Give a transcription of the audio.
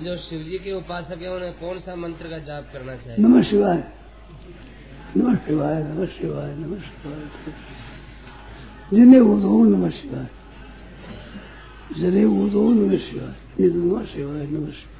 जो शिव जी के उपासक है, उन्हें कौन सा मंत्र का जाप करना चाहिए? नमः शिवाय। नमः शिवाय नमः शिवाय नमः शिवाय। जिन्हें वो दो नमः शिवाय। जने वो दो नमः शिवाय। नमः शिवाय नमः शिवाय।